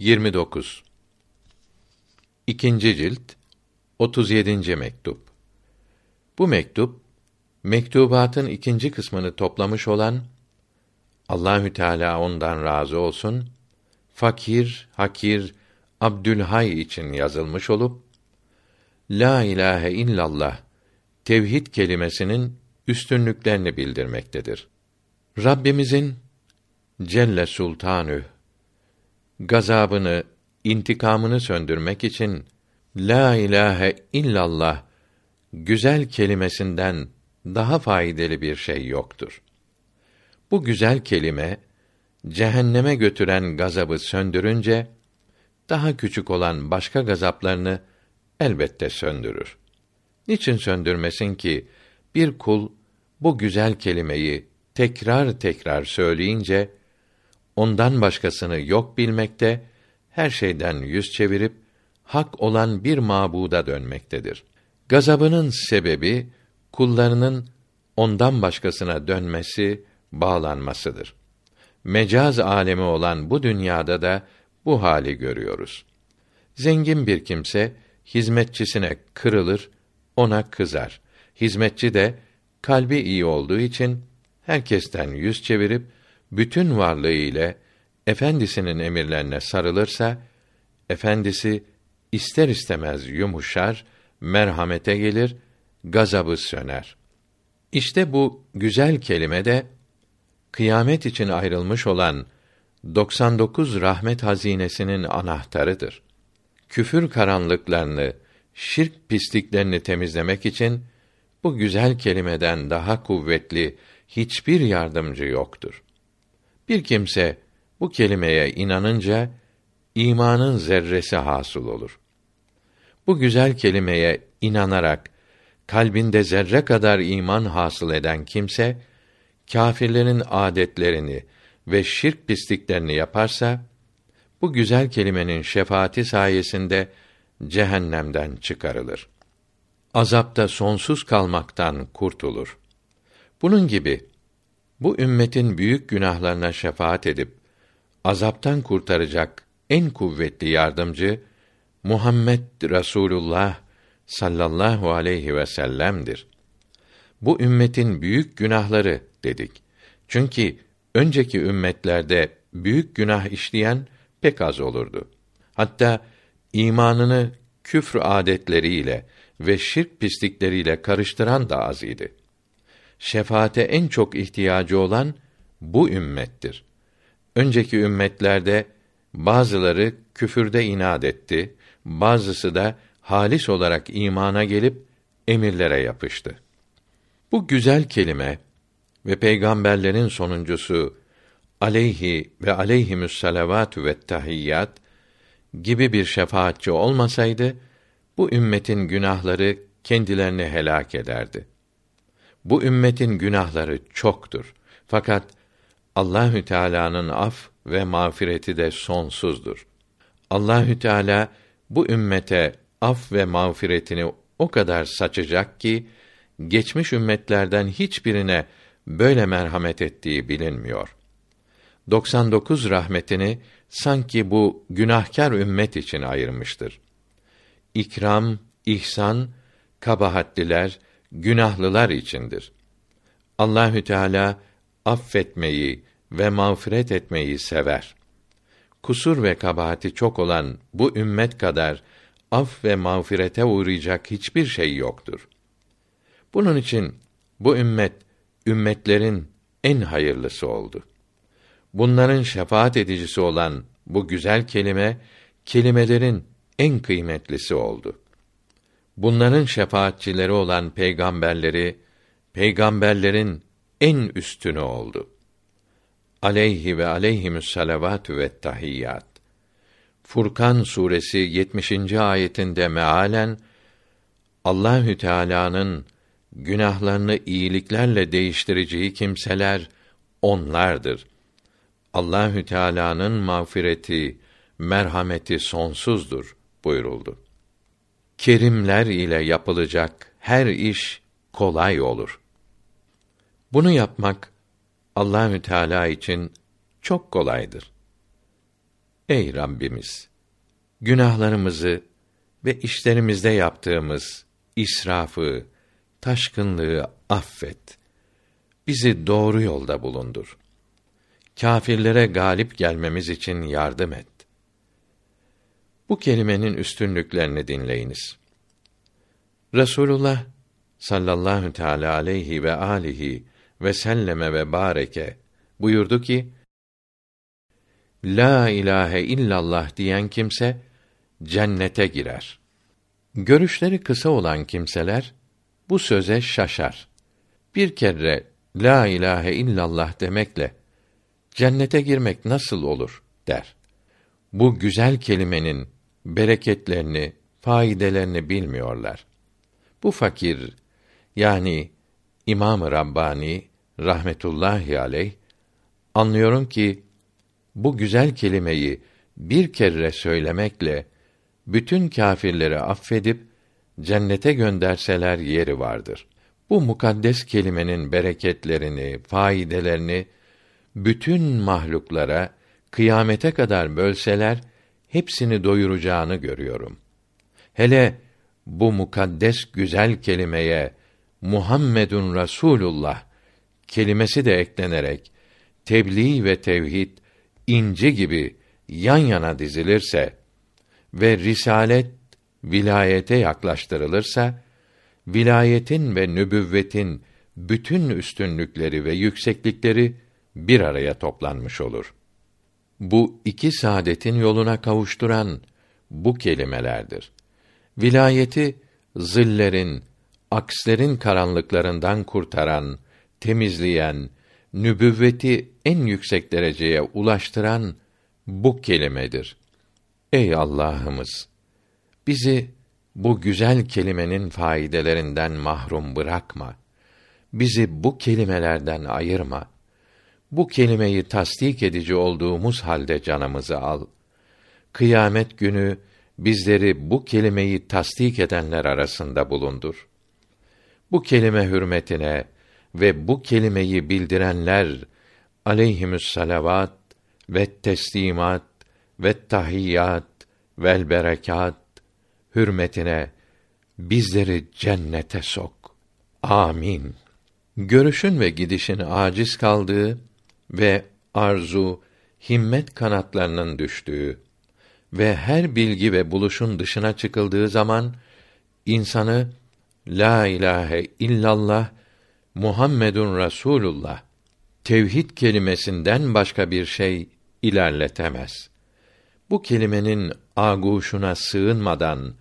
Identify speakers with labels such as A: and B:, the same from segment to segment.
A: 29 İkinci cilt 37. mektup. Bu mektup mektubatın ikinci kısmını toplamış olan Allahü Teala ondan razı olsun fakir, hakir Abdülhay için yazılmış olup La ilahe illallah tevhid kelimesinin üstünlüklerini bildirmektedir. Rabbimizin Celle Sultanü gazabını, intikamını söndürmek için la ilahe illallah güzel kelimesinden daha faydalı bir şey yoktur. Bu güzel kelime cehenneme götüren gazabı söndürünce daha küçük olan başka gazaplarını elbette söndürür. Niçin söndürmesin ki bir kul bu güzel kelimeyi tekrar tekrar söyleyince ondan başkasını yok bilmekte, her şeyden yüz çevirip hak olan bir mabuda dönmektedir. Gazabının sebebi kullarının ondan başkasına dönmesi, bağlanmasıdır. Mecaz alemi olan bu dünyada da bu hali görüyoruz. Zengin bir kimse hizmetçisine kırılır, ona kızar. Hizmetçi de kalbi iyi olduğu için herkesten yüz çevirip bütün varlığı ile efendisinin emirlerine sarılırsa efendisi ister istemez yumuşar, merhamete gelir, gazabı söner. İşte bu güzel kelime de kıyamet için ayrılmış olan 99 rahmet hazinesinin anahtarıdır. Küfür karanlıklarını, şirk pisliklerini temizlemek için bu güzel kelimeden daha kuvvetli hiçbir yardımcı yoktur. Bir kimse bu kelimeye inanınca imanın zerresi hasıl olur. Bu güzel kelimeye inanarak kalbinde zerre kadar iman hasıl eden kimse kâfirlerin adetlerini ve şirk pisliklerini yaparsa bu güzel kelimenin şefaati sayesinde cehennemden çıkarılır. Azapta sonsuz kalmaktan kurtulur. Bunun gibi bu ümmetin büyük günahlarına şefaat edip azaptan kurtaracak en kuvvetli yardımcı Muhammed Rasulullah sallallahu aleyhi ve sellem'dir. Bu ümmetin büyük günahları dedik. Çünkü önceki ümmetlerde büyük günah işleyen pek az olurdu. Hatta imanını küfr adetleriyle ve şirk pislikleriyle karıştıran da az idi şefaate en çok ihtiyacı olan bu ümmettir. Önceki ümmetlerde bazıları küfürde inat etti, bazısı da halis olarak imana gelip emirlere yapıştı. Bu güzel kelime ve peygamberlerin sonuncusu aleyhi ve aleyhimüs salavatü ve tahiyyat gibi bir şefaatçi olmasaydı bu ümmetin günahları kendilerini helak ederdi. Bu ümmetin günahları çoktur. Fakat Allahü Teala'nın af ve mağfireti de sonsuzdur. Allahü Teala bu ümmete af ve mağfiretini o kadar saçacak ki geçmiş ümmetlerden hiçbirine böyle merhamet ettiği bilinmiyor. 99 rahmetini sanki bu günahkar ümmet için ayırmıştır. İkram, ihsan, kabahatliler, günahlılar içindir. Allahü Teala affetmeyi ve mağfiret etmeyi sever. Kusur ve kabahati çok olan bu ümmet kadar af ve mağfirete uğrayacak hiçbir şey yoktur. Bunun için bu ümmet ümmetlerin en hayırlısı oldu. Bunların şefaat edicisi olan bu güzel kelime kelimelerin en kıymetlisi oldu bunların şefaatçileri olan peygamberleri peygamberlerin en üstünü oldu. Aleyhi ve aleyhimüs salavatü ve tahiyyat. Furkan suresi 70. ayetinde mealen Allahü Teala'nın günahlarını iyiliklerle değiştireceği kimseler onlardır. Allahü Teala'nın mağfireti, merhameti sonsuzdur buyuruldu kerimler ile yapılacak her iş kolay olur. Bunu yapmak Allahü Teala için çok kolaydır. Ey Rabbimiz! Günahlarımızı ve işlerimizde yaptığımız israfı, taşkınlığı affet. Bizi doğru yolda bulundur. Kâfirlere galip gelmemiz için yardım et. Bu kelimenin üstünlüklerini dinleyiniz. Resulullah sallallahu teala aleyhi ve alihi ve selleme ve bareke buyurdu ki La ilahe illallah diyen kimse cennete girer. Görüşleri kısa olan kimseler bu söze şaşar. Bir kere la ilahe illallah demekle cennete girmek nasıl olur der. Bu güzel kelimenin bereketlerini, faydelerini bilmiyorlar. Bu fakir yani İmam-ı Rabbani rahmetullahi aleyh anlıyorum ki bu güzel kelimeyi bir kere söylemekle bütün kâfirleri affedip cennete gönderseler yeri vardır. Bu mukaddes kelimenin bereketlerini, faydelerini bütün mahluklara kıyamete kadar bölseler hepsini doyuracağını görüyorum. Hele bu mukaddes güzel kelimeye Muhammedun Rasulullah kelimesi de eklenerek tebliğ ve tevhid inci gibi yan yana dizilirse ve risalet vilayete yaklaştırılırsa vilayetin ve nübüvvetin bütün üstünlükleri ve yükseklikleri bir araya toplanmış olur. Bu iki saadetin yoluna kavuşturan bu kelimelerdir. Vilayeti zillerin, akslerin karanlıklarından kurtaran, temizleyen, nübüvveti en yüksek dereceye ulaştıran bu kelimedir. Ey Allah'ımız, bizi bu güzel kelimenin faydelerinden mahrum bırakma. Bizi bu kelimelerden ayırma. Bu kelimeyi tasdik edici olduğumuz halde canımızı al. Kıyamet günü bizleri bu kelimeyi tasdik edenler arasında bulundur. Bu kelime hürmetine ve bu kelimeyi bildirenler aleyhimüs salavat ve teslimat ve tahiyyat vel berekat hürmetine bizleri cennete sok. Amin. Görüşün ve gidişin aciz kaldığı ve arzu, himmet kanatlarının düştüğü ve her bilgi ve buluşun dışına çıkıldığı zaman insanı la ilahe illallah Muhammedun Rasulullah tevhid kelimesinden başka bir şey ilerletemez. Bu kelimenin aguşuna sığınmadan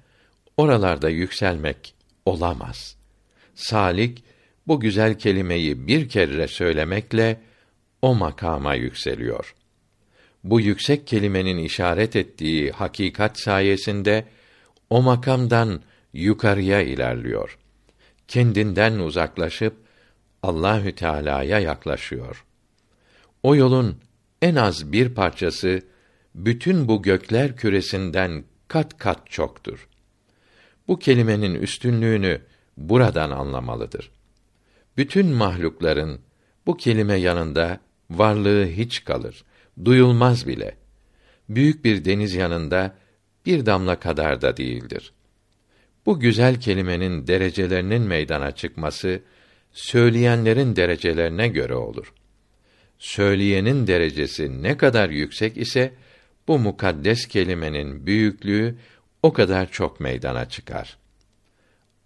A: oralarda yükselmek olamaz. Salik bu güzel kelimeyi bir kere söylemekle o makama yükseliyor. Bu yüksek kelimenin işaret ettiği hakikat sayesinde o makamdan yukarıya ilerliyor. Kendinden uzaklaşıp Allahü Teala'ya yaklaşıyor. O yolun en az bir parçası bütün bu gökler küresinden kat kat çoktur. Bu kelimenin üstünlüğünü buradan anlamalıdır. Bütün mahlukların bu kelime yanında varlığı hiç kalır, duyulmaz bile. Büyük bir deniz yanında bir damla kadar da değildir. Bu güzel kelimenin derecelerinin meydana çıkması söyleyenlerin derecelerine göre olur. Söyleyenin derecesi ne kadar yüksek ise bu mukaddes kelimenin büyüklüğü o kadar çok meydana çıkar.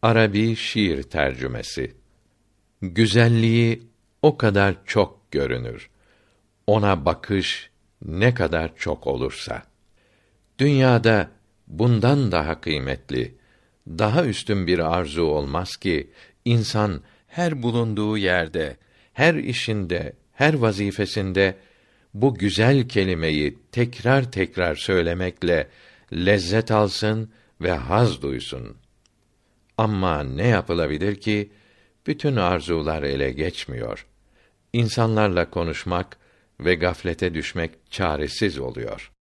A: Arabi şiir tercümesi. Güzelliği o kadar çok görünür. Ona bakış ne kadar çok olursa. Dünyada bundan daha kıymetli, daha üstün bir arzu olmaz ki insan her bulunduğu yerde, her işinde, her vazifesinde bu güzel kelimeyi tekrar tekrar söylemekle lezzet alsın ve haz duysun. Ama ne yapılabilir ki bütün arzular ele geçmiyor. İnsanlarla konuşmak ve gaflete düşmek çaresiz oluyor.